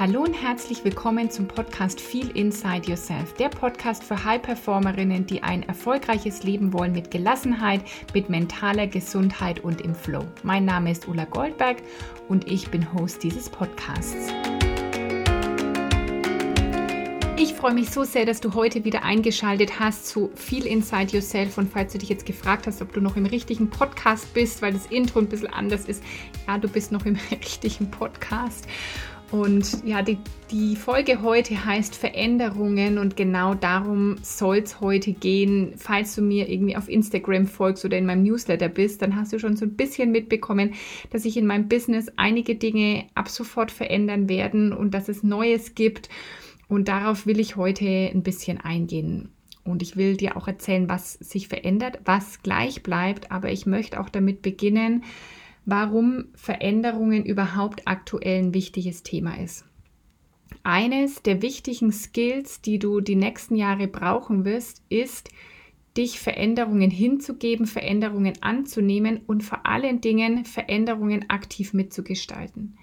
Hallo und herzlich willkommen zum Podcast Feel Inside Yourself, der Podcast für High-Performerinnen, die ein erfolgreiches Leben wollen mit Gelassenheit, mit mentaler Gesundheit und im Flow. Mein Name ist Ulla Goldberg und ich bin Host dieses Podcasts. Ich freue mich so sehr, dass du heute wieder eingeschaltet hast zu Feel Inside Yourself. Und falls du dich jetzt gefragt hast, ob du noch im richtigen Podcast bist, weil das Intro ein bisschen anders ist, ja, du bist noch im richtigen Podcast. Und ja, die, die Folge heute heißt Veränderungen und genau darum soll es heute gehen. Falls du mir irgendwie auf Instagram folgst oder in meinem Newsletter bist, dann hast du schon so ein bisschen mitbekommen, dass sich in meinem Business einige Dinge ab sofort verändern werden und dass es Neues gibt. Und darauf will ich heute ein bisschen eingehen. Und ich will dir auch erzählen, was sich verändert, was gleich bleibt. Aber ich möchte auch damit beginnen, warum Veränderungen überhaupt aktuell ein wichtiges Thema ist. Eines der wichtigen Skills, die du die nächsten Jahre brauchen wirst, ist, dich Veränderungen hinzugeben, Veränderungen anzunehmen und vor allen Dingen Veränderungen aktiv mitzugestalten.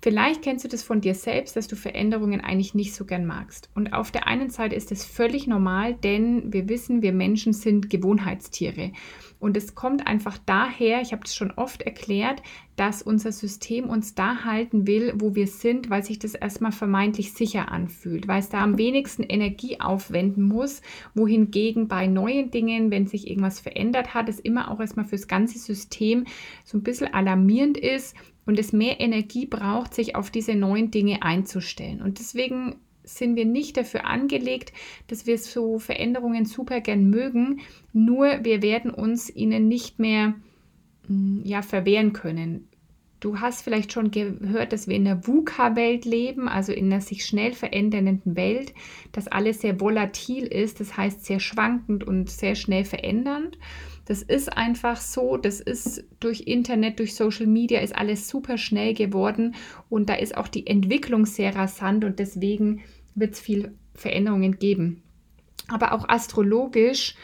Vielleicht kennst du das von dir selbst, dass du Veränderungen eigentlich nicht so gern magst. Und auf der einen Seite ist es völlig normal, denn wir wissen, wir Menschen sind Gewohnheitstiere. Und es kommt einfach daher, ich habe es schon oft erklärt, dass unser System uns da halten will, wo wir sind, weil sich das erstmal vermeintlich sicher anfühlt, weil es da am wenigsten Energie aufwenden muss, wohingegen bei neuen Dingen, wenn sich irgendwas verändert hat, es immer auch erstmal fürs ganze System so ein bisschen alarmierend ist und es mehr Energie braucht, sich auf diese neuen Dinge einzustellen. Und deswegen sind wir nicht dafür angelegt, dass wir so Veränderungen super gern mögen, nur wir werden uns ihnen nicht mehr mm, ja, verwehren können. Du hast vielleicht schon gehört, dass wir in der VUCA-Welt leben, also in einer sich schnell verändernden Welt, dass alles sehr volatil ist, das heißt sehr schwankend und sehr schnell verändernd. Das ist einfach so, das ist durch Internet, durch Social Media ist alles super schnell geworden und da ist auch die Entwicklung sehr rasant und deswegen wird es viel Veränderungen geben. Aber auch astrologisch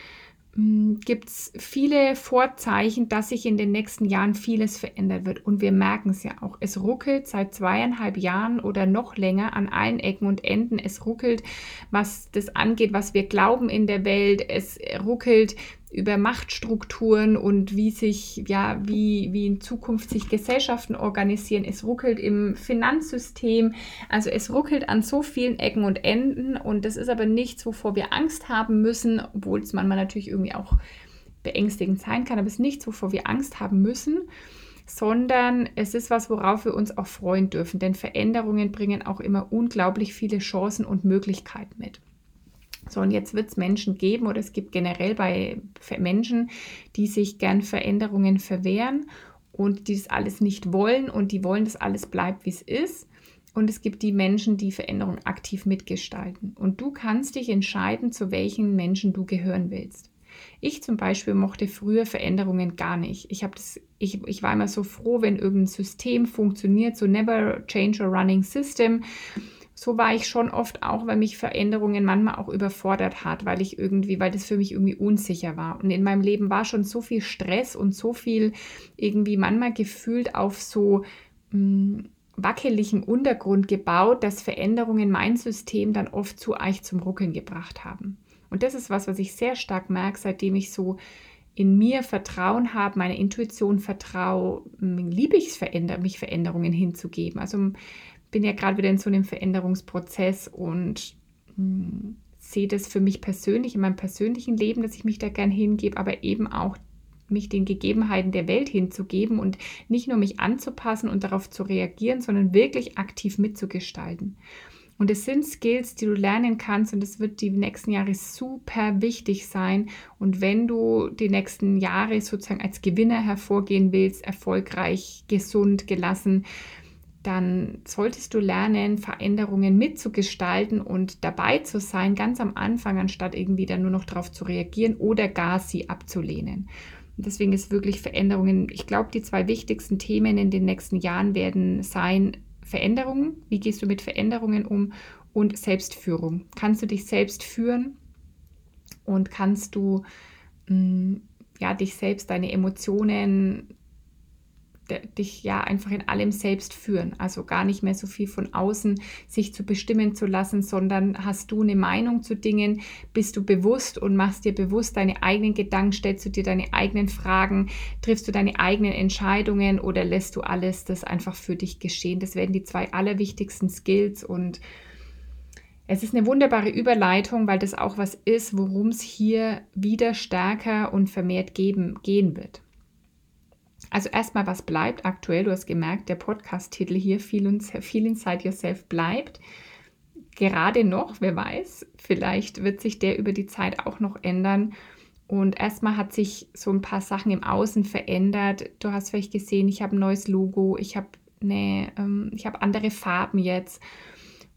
hm, gibt es viele Vorzeichen, dass sich in den nächsten Jahren vieles verändert wird. Und wir merken es ja auch. Es ruckelt seit zweieinhalb Jahren oder noch länger an allen Ecken und Enden. Es ruckelt, was das angeht, was wir glauben in der Welt. Es ruckelt über Machtstrukturen und wie sich, ja, wie, wie in Zukunft sich Gesellschaften organisieren. Es ruckelt im Finanzsystem. Also es ruckelt an so vielen Ecken und Enden und das ist aber nichts, wovor wir Angst haben müssen, obwohl es manchmal natürlich irgendwie auch beängstigend sein kann, aber es ist nichts, wovor wir Angst haben müssen sondern es ist was, worauf wir uns auch freuen dürfen, denn Veränderungen bringen auch immer unglaublich viele Chancen und Möglichkeiten mit. So, und jetzt wird es Menschen geben oder es gibt generell bei Menschen, die sich gern Veränderungen verwehren und die das alles nicht wollen und die wollen, dass alles bleibt, wie es ist. Und es gibt die Menschen, die Veränderungen aktiv mitgestalten. Und du kannst dich entscheiden, zu welchen Menschen du gehören willst. Ich zum Beispiel mochte früher Veränderungen gar nicht. Ich, das, ich, ich war immer so froh, wenn irgendein System funktioniert, so never change a running system so war ich schon oft auch, weil mich Veränderungen manchmal auch überfordert hat, weil ich irgendwie, weil das für mich irgendwie unsicher war. Und in meinem Leben war schon so viel Stress und so viel irgendwie manchmal gefühlt auf so mh, hm, wackeligen Untergrund gebaut, dass Veränderungen mein System dann oft zu eich zum Ruckeln gebracht haben. Und das ist was, was ich sehr stark merke, seitdem ich so in mir Vertrauen habe, meine Intuition vertraue, hm, liebe ich es, mich Veränderungen hinzugeben. Also bin ja gerade wieder in so einem Veränderungsprozess und mh, hm, sehe das für mich persönlich in meinem persönlichen Leben, dass ich mich da gern hingebe, aber eben auch mich den Gegebenheiten der Welt hinzugeben und nicht nur mich anzupassen und darauf zu reagieren, sondern wirklich aktiv mitzugestalten. Und es sind Skills, die du lernen kannst und es wird die nächsten Jahre super wichtig sein. Und wenn du die nächsten Jahre sozusagen als Gewinner hervorgehen willst, erfolgreich, gesund, gelassen, dann solltest du lernen, Veränderungen mitzugestalten und dabei zu sein, ganz am Anfang, anstatt irgendwie dann nur noch darauf zu reagieren oder gar sie abzulehnen. Und deswegen ist wirklich Veränderungen, ich glaube, die zwei wichtigsten Themen in den nächsten Jahren werden sein Veränderungen, wie gehst du mit Veränderungen um und Selbstführung. Kannst du dich selbst führen und kannst du mh, mm, ja, dich selbst, deine Emotionen dich ja einfach in allem selbst führen. Also gar nicht mehr so viel von außen sich zu bestimmen zu lassen, sondern hast du eine Meinung zu Dingen, bist du bewusst und machst dir bewusst deine eigenen Gedanken, stellst du dir deine eigenen Fragen, triffst du deine eigenen Entscheidungen oder lässt du alles das einfach für dich geschehen. Das werden die zwei allerwichtigsten Skills und es ist eine wunderbare Überleitung, weil das auch was ist, worum es hier wieder stärker und vermehrt geben, gehen wird. Also erstmal, was bleibt aktuell? Du hast gemerkt, der Podcast-Titel hier, Feel, Feel Inside Yourself, bleibt. Gerade noch, wer weiß, vielleicht wird sich der über die Zeit auch noch ändern. Und erstmal hat sich so ein paar Sachen im Außen verändert. Du hast vielleicht gesehen, ich habe ein neues Logo, ich habe eine, ähm, ich habe andere Farben jetzt.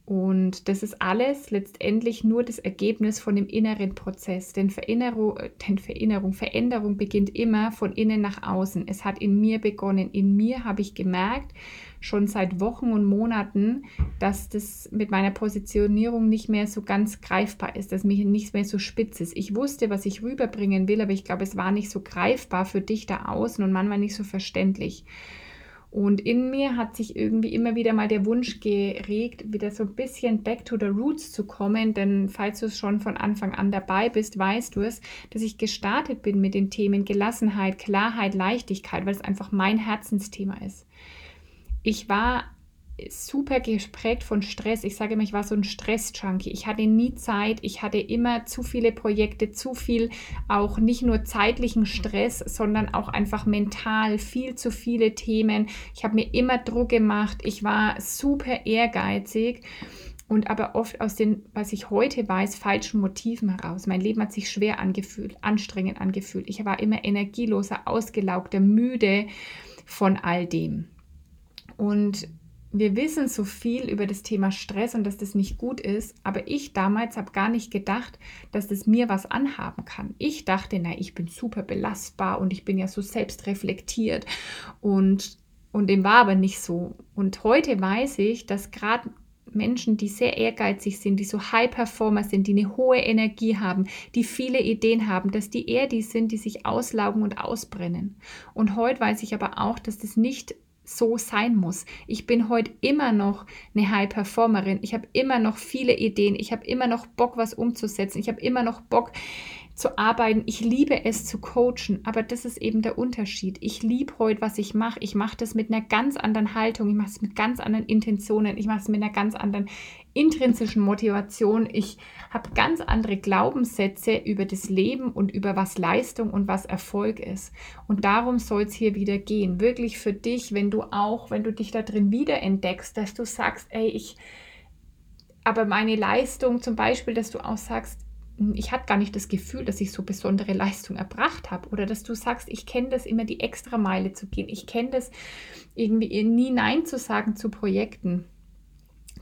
Und das ist alles letztendlich nur das Ergebnis von dem inneren Prozess. Denn, Verinnerung, denn Verinnerung, Veränderung beginnt immer von innen nach außen. Es hat in mir begonnen. In mir habe ich gemerkt, schon seit Wochen und Monaten, dass das mit meiner Positionierung nicht mehr so ganz greifbar ist, dass mir nicht mehr so spitz ist. Ich wusste, was ich rüberbringen will, aber ich glaube, es war nicht so greifbar für dich da außen und manchmal nicht so verständlich. Und in mir hat sich irgendwie immer wieder mal der Wunsch geregt, wieder so ein bisschen back to the roots zu kommen. Denn falls du es schon von Anfang an dabei bist, weißt du es, dass ich gestartet bin mit den Themen Gelassenheit, Klarheit, Leichtigkeit, weil es einfach mein Herzensthema ist. Ich war super geprägt von Stress. Ich sage immer, ich war so ein Stress-Junkie. Ich hatte nie Zeit. Ich hatte immer zu viele Projekte, zu viel auch nicht nur zeitlichen Stress, sondern auch einfach mental viel zu viele Themen. Ich habe mir immer Druck gemacht. Ich war super ehrgeizig und aber oft aus den, was ich heute weiß, falschen Motiven heraus. Mein Leben hat sich schwer angefühlt, anstrengend angefühlt. Ich war immer energieloser, ausgelaugter, müde von all dem. Und wir wissen so viel über das Thema Stress und dass das nicht gut ist, aber ich damals habe gar nicht gedacht, dass das mir was anhaben kann. Ich dachte, na, ich bin super belastbar und ich bin ja so selbstreflektiert und und dem war aber nicht so. Und heute weiß ich, dass gerade Menschen, die sehr ehrgeizig sind, die so High-Performer sind, die eine hohe Energie haben, die viele Ideen haben, dass die eher die sind, die sich auslaugen und ausbrennen. Und heute weiß ich aber auch, dass das nicht so sein muss. Ich bin heute immer noch eine High Performerin. Ich habe immer noch viele Ideen. Ich habe immer noch Bock, was umzusetzen. Ich habe immer noch Bock, zu arbeiten. Ich liebe es zu coachen, aber das ist eben der Unterschied. Ich liebe heute, was ich mache. Ich mache das mit einer ganz anderen Haltung. Ich mache es mit ganz anderen Intentionen. Ich mache es mit einer ganz anderen intrinsischen Motivation. Ich habe ganz andere Glaubenssätze über das Leben und über was Leistung und was Erfolg ist. Und darum soll es hier wieder gehen. Wirklich für dich, wenn du auch, wenn du dich da drin wiederentdeckst, dass du sagst, ey, ich, aber meine Leistung zum Beispiel, dass du auch sagst, ich hatte gar nicht das Gefühl, dass ich so besondere Leistung erbracht habe. Oder dass du sagst, ich kenne das immer, die extra Meile zu gehen. Ich kenne das irgendwie nie Nein zu sagen zu Projekten.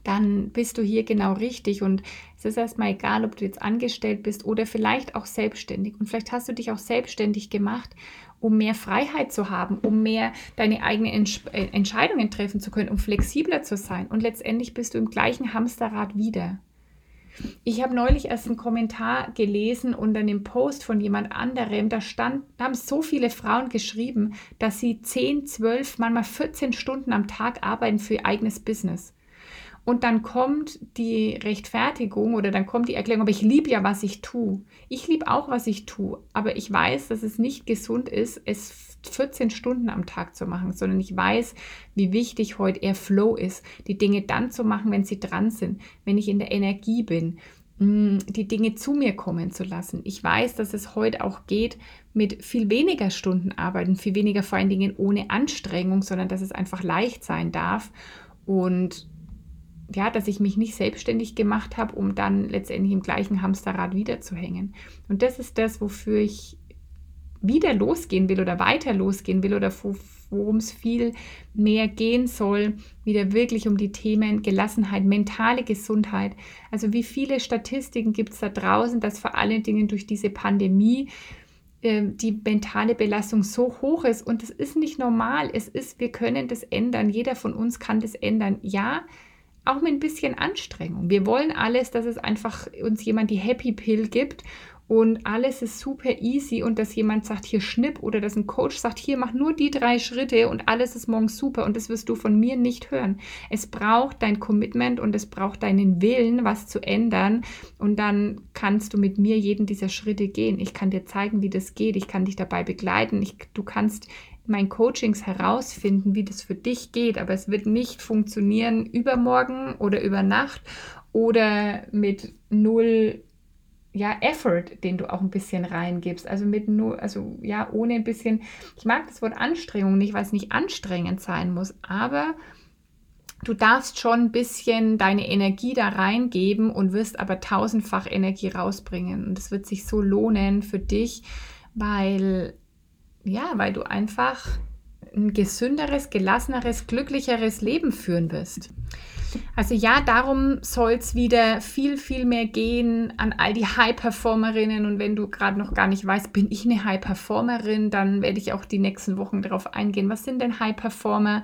Dann bist du hier genau richtig. Und es ist erstmal egal, ob du jetzt angestellt bist oder vielleicht auch selbstständig. Und vielleicht hast du dich auch selbstständig gemacht, um mehr Freiheit zu haben, um mehr deine eigenen Entsch äh, Entscheidungen treffen zu können, um flexibler zu sein. Und letztendlich bist du im gleichen Hamsterrad wieder. Ich habe neulich erst einen Kommentar gelesen unter einem Post von jemand anderem. Da stand, da haben so viele Frauen geschrieben, dass sie 10, 12, manchmal 14 Stunden am Tag arbeiten für ihr eigenes Business. Und dann kommt die Rechtfertigung oder dann kommt die Erklärung, aber ich liebe ja, was ich tue. Ich liebe auch, was ich tue, aber ich weiß, dass es nicht gesund ist, es 14 Stunden am Tag zu machen, sondern ich weiß, wie wichtig heute eher Flow ist, die Dinge dann zu machen, wenn sie dran sind, wenn ich in der Energie bin, mm, die Dinge zu mir kommen zu lassen. Ich weiß, dass es heute auch geht mit viel weniger Stunden arbeiten, viel weniger vor allen Dingen ohne Anstrengung, sondern dass es einfach leicht sein darf und ja, dass ich mich nicht selbstständig gemacht habe, um dann letztendlich im gleichen Hamsterrad wiederzuhängen. Und das ist das, wofür ich wieder losgehen will oder weiter losgehen will oder worum es viel mehr gehen soll, wieder wirklich um die Themen Gelassenheit, mentale Gesundheit. Also wie viele Statistiken gibt es da draußen, dass vor allen Dingen durch diese Pandemie äh, die mentale Belastung so hoch ist und das ist nicht normal. Es ist, wir können das ändern. Jeder von uns kann das ändern. Ja, auch mit ein bisschen Anstrengung. Wir wollen alles, dass es einfach uns jemand die Happy Pill gibt und alles ist super easy und dass jemand sagt, hier schnipp oder dass ein Coach sagt, hier mach nur die drei Schritte und alles ist morgen super und das wirst du von mir nicht hören. Es braucht dein Commitment und es braucht deinen Willen, was zu ändern und dann kannst du mit mir jeden dieser Schritte gehen. Ich kann dir zeigen, wie das geht. Ich kann dich dabei begleiten. Ich, du kannst mein Coachings herausfinden, wie das für dich geht, aber es wird nicht funktionieren übermorgen oder über Nacht oder mit null ja, Effort, den du auch ein bisschen reingibst. Also mit nur, also ja, ohne ein bisschen, ich mag das Wort Anstrengung nicht, weil es nicht anstrengend sein muss, aber du darfst schon ein bisschen deine Energie da reingeben und wirst aber tausendfach Energie rausbringen. Und es wird sich so lohnen für dich, weil, ja, weil du einfach ein gesünderes, gelasseneres, glücklicheres Leben führen wirst. Also ja, darum soll es wieder viel, viel mehr gehen an all die High-Performerinnen. Und wenn du gerade noch gar nicht weißt, bin ich eine High-Performerin, dann werde ich auch die nächsten Wochen darauf eingehen. Was sind denn High-Performer?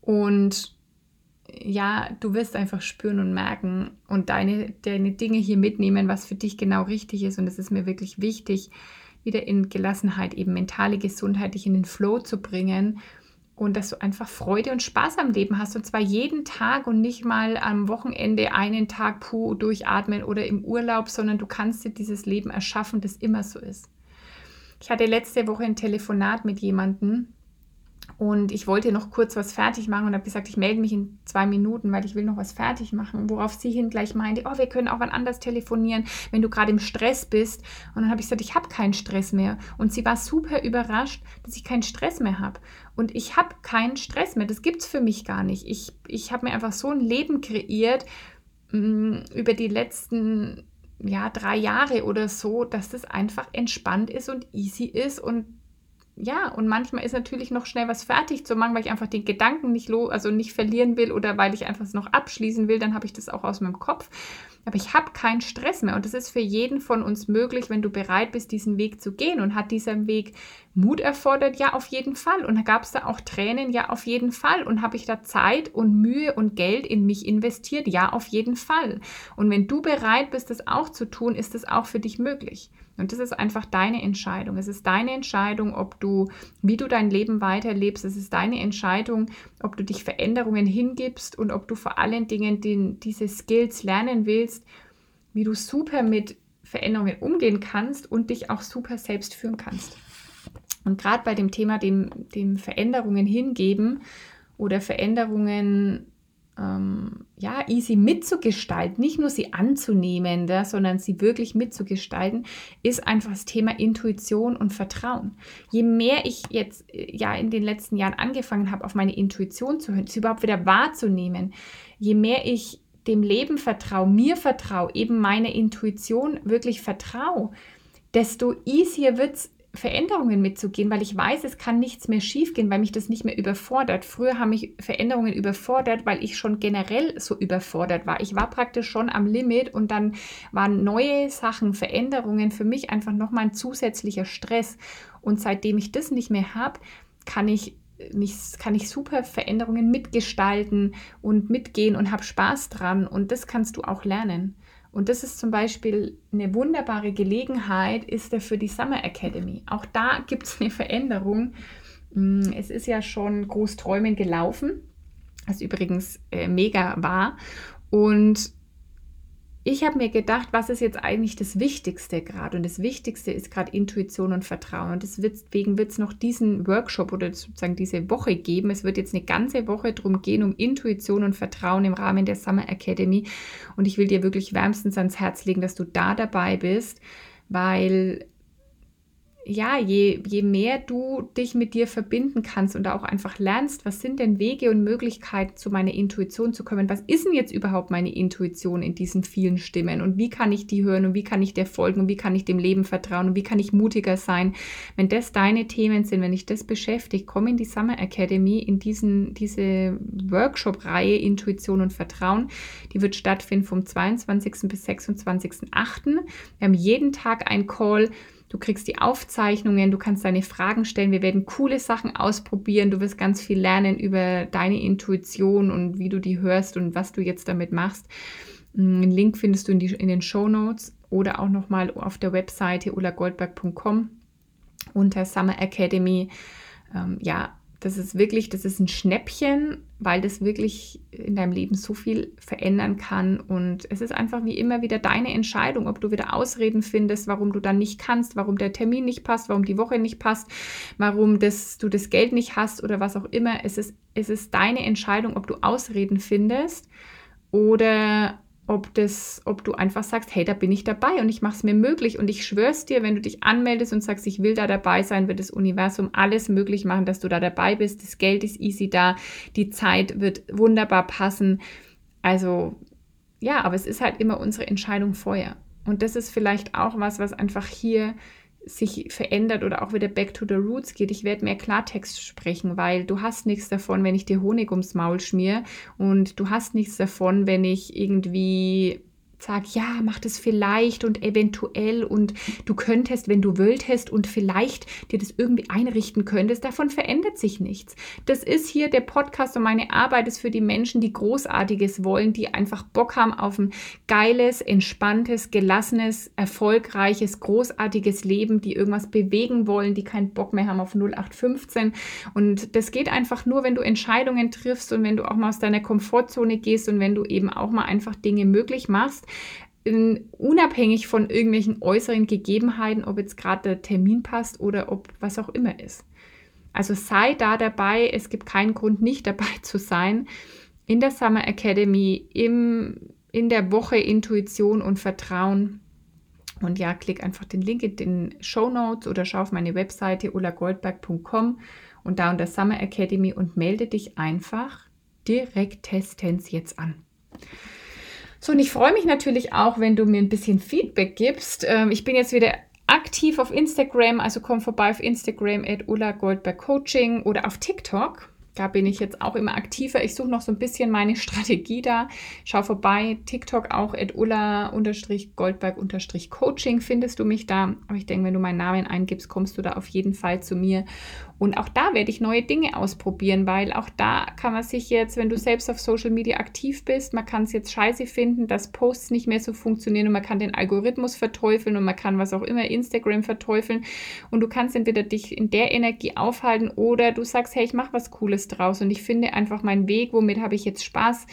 Und ja, du wirst einfach spüren und merken und deine, deine Dinge hier mitnehmen, was für dich genau richtig ist. Und es ist mir wirklich wichtig, wieder in Gelassenheit, eben mentale Gesundheit, dich in den Flow zu bringen und dass du einfach Freude und Spaß am Leben hast und zwar jeden Tag und nicht mal am Wochenende einen Tag puh durchatmen oder im Urlaub, sondern du kannst dir dieses Leben erschaffen, das immer so ist. Ich hatte letzte Woche ein Telefonat mit jemandem, und ich wollte noch kurz was fertig machen und habe gesagt, ich melde mich in zwei Minuten, weil ich will noch was fertig machen. Worauf sie hin gleich meinte, oh, wir können auch wann anders telefonieren, wenn du gerade im Stress bist. Und dann habe ich gesagt, ich habe keinen Stress mehr. Und sie war super überrascht, dass ich keinen Stress mehr habe. Und ich habe keinen Stress mehr. Das gibt es für mich gar nicht. Ich, ich habe mir einfach so ein Leben kreiert mh, mm, über die letzten ja, drei Jahre oder so, dass das einfach entspannt ist und easy ist und ja, und manchmal ist natürlich noch schnell was fertig zu machen, weil ich einfach den Gedanken nicht, also nicht verlieren will oder weil ich einfach es noch abschließen will, dann habe ich das auch aus meinem Kopf. Aber ich habe keinen Stress mehr und das ist für jeden von uns möglich, wenn du bereit bist, diesen Weg zu gehen. Und hat dieser Weg Mut erfordert? Ja, auf jeden Fall. Und gab es da auch Tränen? Ja, auf jeden Fall. Und habe ich da Zeit und Mühe und Geld in mich investiert? Ja, auf jeden Fall. Und wenn du bereit bist, das auch zu tun, ist das auch für dich möglich. Und das ist einfach deine Entscheidung. Es ist deine Entscheidung, ob du, wie du dein Leben weiterlebst. Es ist deine Entscheidung, ob du dich Veränderungen hingibst und ob du vor allen Dingen den, diese Skills lernen willst, wie du super mit Veränderungen umgehen kannst und dich auch super selbst führen kannst. Und gerade bei dem Thema, dem, dem Veränderungen hingeben oder Veränderungen ähm, ja, easy mitzugestalten, nicht nur sie anzunehmen, da, sondern sie wirklich mitzugestalten, ist einfach das Thema Intuition und Vertrauen. Je mehr ich jetzt äh, ja in den letzten Jahren angefangen habe, auf meine Intuition zu hören, sie überhaupt wieder wahrzunehmen, je mehr ich dem Leben vertraue, mir vertraue, eben meiner Intuition wirklich vertraue, desto easier wird es Veränderungen mitzugehen, weil ich weiß, es kann nichts mehr schiefgehen, weil mich das nicht mehr überfordert. Früher haben mich Veränderungen überfordert, weil ich schon generell so überfordert war. Ich war praktisch schon am Limit und dann waren neue Sachen, Veränderungen für mich einfach nochmal ein zusätzlicher Stress. Und seitdem ich das nicht mehr habe, kann ich mich, kann ich super Veränderungen mitgestalten und mitgehen und habe Spaß dran. Und das kannst du auch lernen. Und das ist zum Beispiel eine wunderbare Gelegenheit, ist er für die Summer Academy. Auch da gibt es eine Veränderung. Mm, es ist ja schon Großträumen gelaufen, was übrigens äh, mega war. Und ich habe mir gedacht, was ist jetzt eigentlich das Wichtigste gerade? Und das Wichtigste ist gerade Intuition und Vertrauen. Und deswegen wird es noch diesen Workshop oder sozusagen diese Woche geben. Es wird jetzt eine ganze Woche darum gehen, um Intuition und Vertrauen im Rahmen der Summer Academy. Und ich will dir wirklich wärmstens ans Herz legen, dass du da dabei bist, weil ja, je, je mehr du dich mit dir verbinden kannst und auch einfach lernst, was sind denn Wege und Möglichkeiten, zu meiner Intuition zu kommen, was ist denn jetzt überhaupt meine Intuition in diesen vielen Stimmen und wie kann ich die hören und wie kann ich der folgen und wie kann ich dem Leben vertrauen und wie kann ich mutiger sein, wenn das deine Themen sind, wenn ich das beschäftige, komm in die Summer Academy, in diesen, diese Workshop-Reihe Intuition und Vertrauen, die wird stattfinden vom 22. bis 26.8. Wir haben jeden Tag ein Call, Du kriegst die Aufzeichnungen, du kannst deine Fragen stellen. Wir werden coole Sachen ausprobieren. Du wirst ganz viel lernen über deine Intuition und wie du die hörst und was du jetzt damit machst. Mm, einen Link findest du in, die, in den Show Notes. oder auch nochmal auf der Webseite ulagoldberg.com unter Summer Academy. Ähm, ja, das ist wirklich, das ist ein Schnäppchen, weil das wirklich in deinem Leben so viel verändern kann. Und es ist einfach wie immer wieder deine Entscheidung, ob du wieder Ausreden findest, warum du dann nicht kannst, warum der Termin nicht passt, warum die Woche nicht passt, warum das, du das Geld nicht hast oder was auch immer. Es ist, es ist deine Entscheidung, ob du Ausreden findest oder ob, das, ob du einfach sagst, hey, da bin ich dabei und ich mache es mir möglich. Und ich schwör's dir, wenn du dich anmeldest und sagst, ich will da dabei sein, wird das Universum alles möglich machen, dass du da dabei bist. Das Geld ist easy da, die Zeit wird wunderbar passen. Also ja, aber es ist halt immer unsere Entscheidung vorher. Und das ist vielleicht auch was, was einfach hier sich verändert oder auch wieder back to the roots geht. Ich werde mehr Klartext sprechen, weil du hast nichts davon, wenn ich dir Honig ums Maul schmier und du hast nichts davon, wenn ich irgendwie sag, ja, mach das vielleicht und eventuell und du könntest, wenn du wolltest und vielleicht dir das irgendwie einrichten könntest, davon verändert sich nichts. Das ist hier der Podcast und meine Arbeit ist für die Menschen, die Großartiges wollen, die einfach Bock haben auf ein geiles, entspanntes, gelassenes, erfolgreiches, großartiges Leben, die irgendwas bewegen wollen, die keinen Bock mehr haben auf 0815 und das geht einfach nur, wenn du Entscheidungen triffst und wenn du auch mal aus deiner Komfortzone gehst und wenn du eben auch mal einfach Dinge möglich machst unabhängig von irgendwelchen äußeren Gegebenheiten, ob jetzt gerade der Termin passt oder ob was auch immer ist. Also sei da dabei, es gibt keinen Grund, nicht dabei zu sein. In der Summer Academy, im, in der Woche Intuition und Vertrauen. Und ja, klick einfach den Link in den Show Notes oder schau auf meine Webseite ulagoldberg.com und da unter Summer Academy und melde dich einfach direkt testens jetzt an. So, und ich freue mich natürlich auch, wenn du mir ein bisschen Feedback gibst. Ähm, ich bin jetzt wieder aktiv auf Instagram, also komm vorbei auf Instagram at Ulla Goldberg Coaching oder auf TikTok. Da bin ich jetzt auch immer aktiver. Ich suche noch so ein bisschen meine Strategie da. Schau vorbei. TikTok auch at Ulla-Goldberg-Coaching findest du mich da. Aber ich denke, wenn du meinen Namen eingibst, kommst du da auf jeden Fall zu mir. Und auch da werde ich neue Dinge ausprobieren, weil auch da kann man sich jetzt, wenn du selbst auf Social Media aktiv bist, man kann es jetzt scheiße finden, dass Posts nicht mehr so funktionieren und man kann den Algorithmus verteufeln und man kann was auch immer, Instagram verteufeln. Und du kannst entweder dich in der Energie aufhalten oder du sagst, hey, ich mache was Cooles draus und ich finde einfach meinen Weg, womit habe ich jetzt Spaß.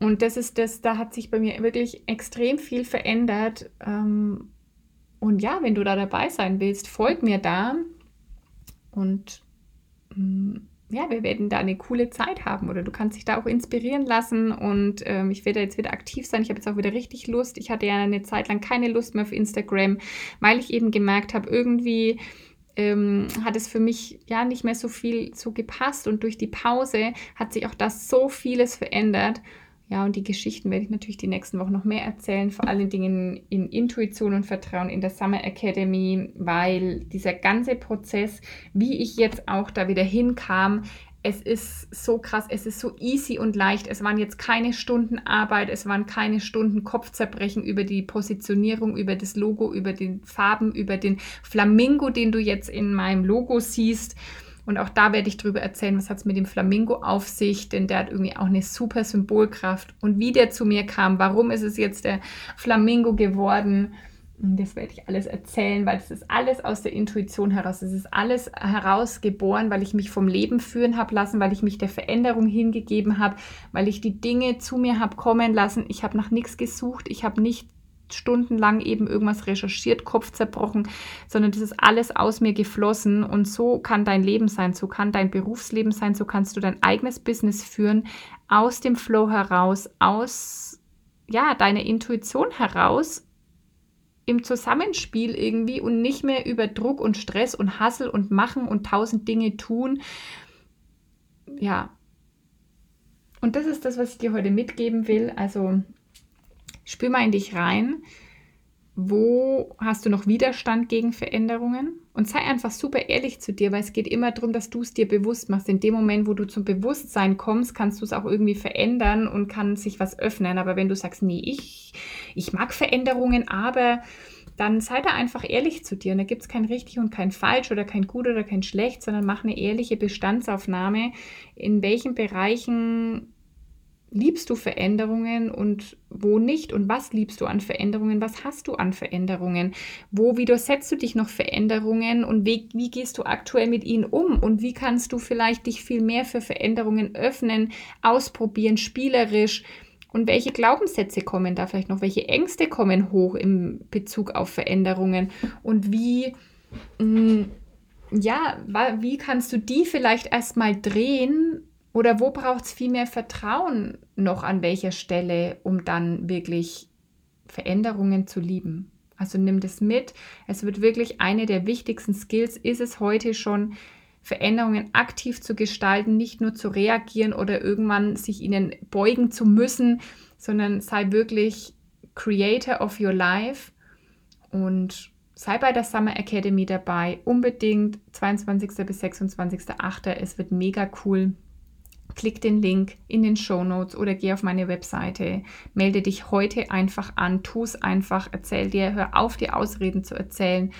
Und das ist das, da hat sich bei mir wirklich extrem viel verändert. Ähm, und ja, wenn du da dabei sein willst, folg mir da. Und mm, ja, wir werden da eine coole Zeit haben oder du kannst dich da auch inspirieren lassen und ähm, ich werde jetzt wieder aktiv sein. Ich habe jetzt auch wieder richtig Lust. Ich hatte ja eine Zeit lang keine Lust mehr auf Instagram, weil ich eben gemerkt habe, irgendwie ähm, hat es für mich ja nicht mehr so viel so gepasst und durch die Pause hat sich auch das so vieles verändert. Ja, und die Geschichten werde ich natürlich die nächsten Wochen noch mehr erzählen, vor allen Dingen in Intuition und Vertrauen in der Summer Academy, weil dieser ganze Prozess, wie ich jetzt auch da wieder hinkam, es ist so krass, es ist so easy und leicht. Es waren jetzt keine Stunden Arbeit, es waren keine Stunden Kopfzerbrechen über die Positionierung, über das Logo, über die Farben, über den Flamingo, den du jetzt in meinem Logo siehst. Und auch da werde ich drüber erzählen, was hat es mit dem Flamingo auf sich, denn der hat irgendwie auch eine super Symbolkraft. Und wie der zu mir kam, warum ist es jetzt der Flamingo geworden, das werde ich alles erzählen, weil es ist alles aus der Intuition heraus. Es ist alles herausgeboren, weil ich mich vom Leben führen habe lassen, weil ich mich der Veränderung hingegeben habe, weil ich die Dinge zu mir habe kommen lassen. Ich habe nach nichts gesucht. Ich habe nicht stundenlang eben irgendwas recherchiert, Kopf zerbrochen, sondern das ist alles aus mir geflossen und so kann dein Leben sein, so kann dein Berufsleben sein, so kannst du dein eigenes Business führen, aus dem Flow heraus, aus ja, deiner Intuition heraus im Zusammenspiel irgendwie und nicht mehr über Druck und Stress und Hassel und Machen und tausend Dinge tun. Ja. Und das ist das, was ich dir heute mitgeben will. Also Spür mal in dich rein. Wo hast du noch Widerstand gegen Veränderungen? Und sei einfach super ehrlich zu dir, weil es geht immer darum, dass du es dir bewusst machst. In dem Moment, wo du zum Bewusstsein kommst, kannst du es auch irgendwie verändern und kann sich was öffnen. Aber wenn du sagst, nee, ich, ich mag Veränderungen, aber dann sei da einfach ehrlich zu dir. Und da gibt es kein richtig und kein falsch oder kein gut oder kein schlecht, sondern mach eine ehrliche Bestandsaufnahme, in welchen Bereichen liebst du Veränderungen und wo nicht? Und was liebst du an Veränderungen, was hast du an Veränderungen, wo widersetzt du dich noch Veränderungen? Und wie, wie gehst du aktuell mit ihnen um? Und wie kannst du vielleicht dich viel mehr für Veränderungen öffnen, ausprobieren, spielerisch? Und welche Glaubenssätze kommen da vielleicht noch, welche Ängste kommen hoch im Bezug auf Veränderungen? Und wie mh, mm, ja, wie kannst du die vielleicht erstmal drehen oder wo braucht es viel mehr Vertrauen noch an welcher Stelle, um dann wirklich Veränderungen zu lieben? Also nimm das mit. Es wird wirklich eine der wichtigsten Skills, ist es heute schon, Veränderungen aktiv zu gestalten, nicht nur zu reagieren oder irgendwann sich ihnen beugen zu müssen, sondern sei wirklich Creator of your life und sei bei der Summer Academy dabei. Unbedingt 22. bis 26.8. Es wird mega cool. Klick den Link in den Show Notes oder geh auf meine Webseite. Melde dich heute einfach an, tu es einfach, erzähl dir, hör auf, dir Ausreden zu erzählen.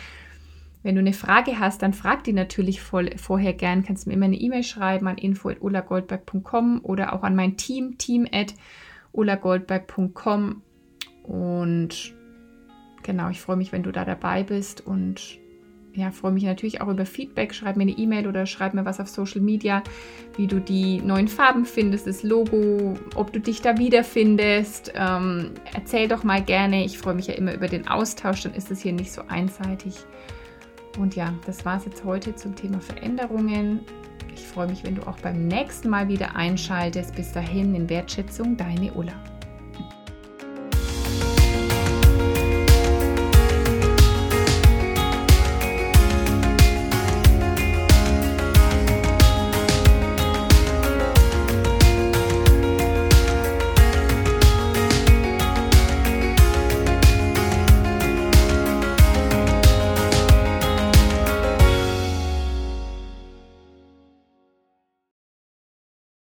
Wenn du eine Frage hast, dann frag die natürlich voll, vorher gern. Kannst mir immer eine E-Mail schreiben an info.ulagoldberg.com oder auch an mein Team, team at ulagoldberg.com. Und genau, ich freue mich, wenn du da dabei bist und ja, freue mich natürlich auch über Feedback. Schreib mir eine E-Mail oder schreib mir was auf Social Media, wie du die neuen Farben findest, das Logo, ob du dich da wiederfindest. Ähm, erzähl doch mal gerne. Ich freue mich ja immer über den Austausch, dann ist es hier nicht so einseitig. Und ja, das war es jetzt heute zum Thema Veränderungen. Ich freue mich, wenn du auch beim nächsten Mal wieder einschaltest. Bis dahin in Wertschätzung, deine Ulla.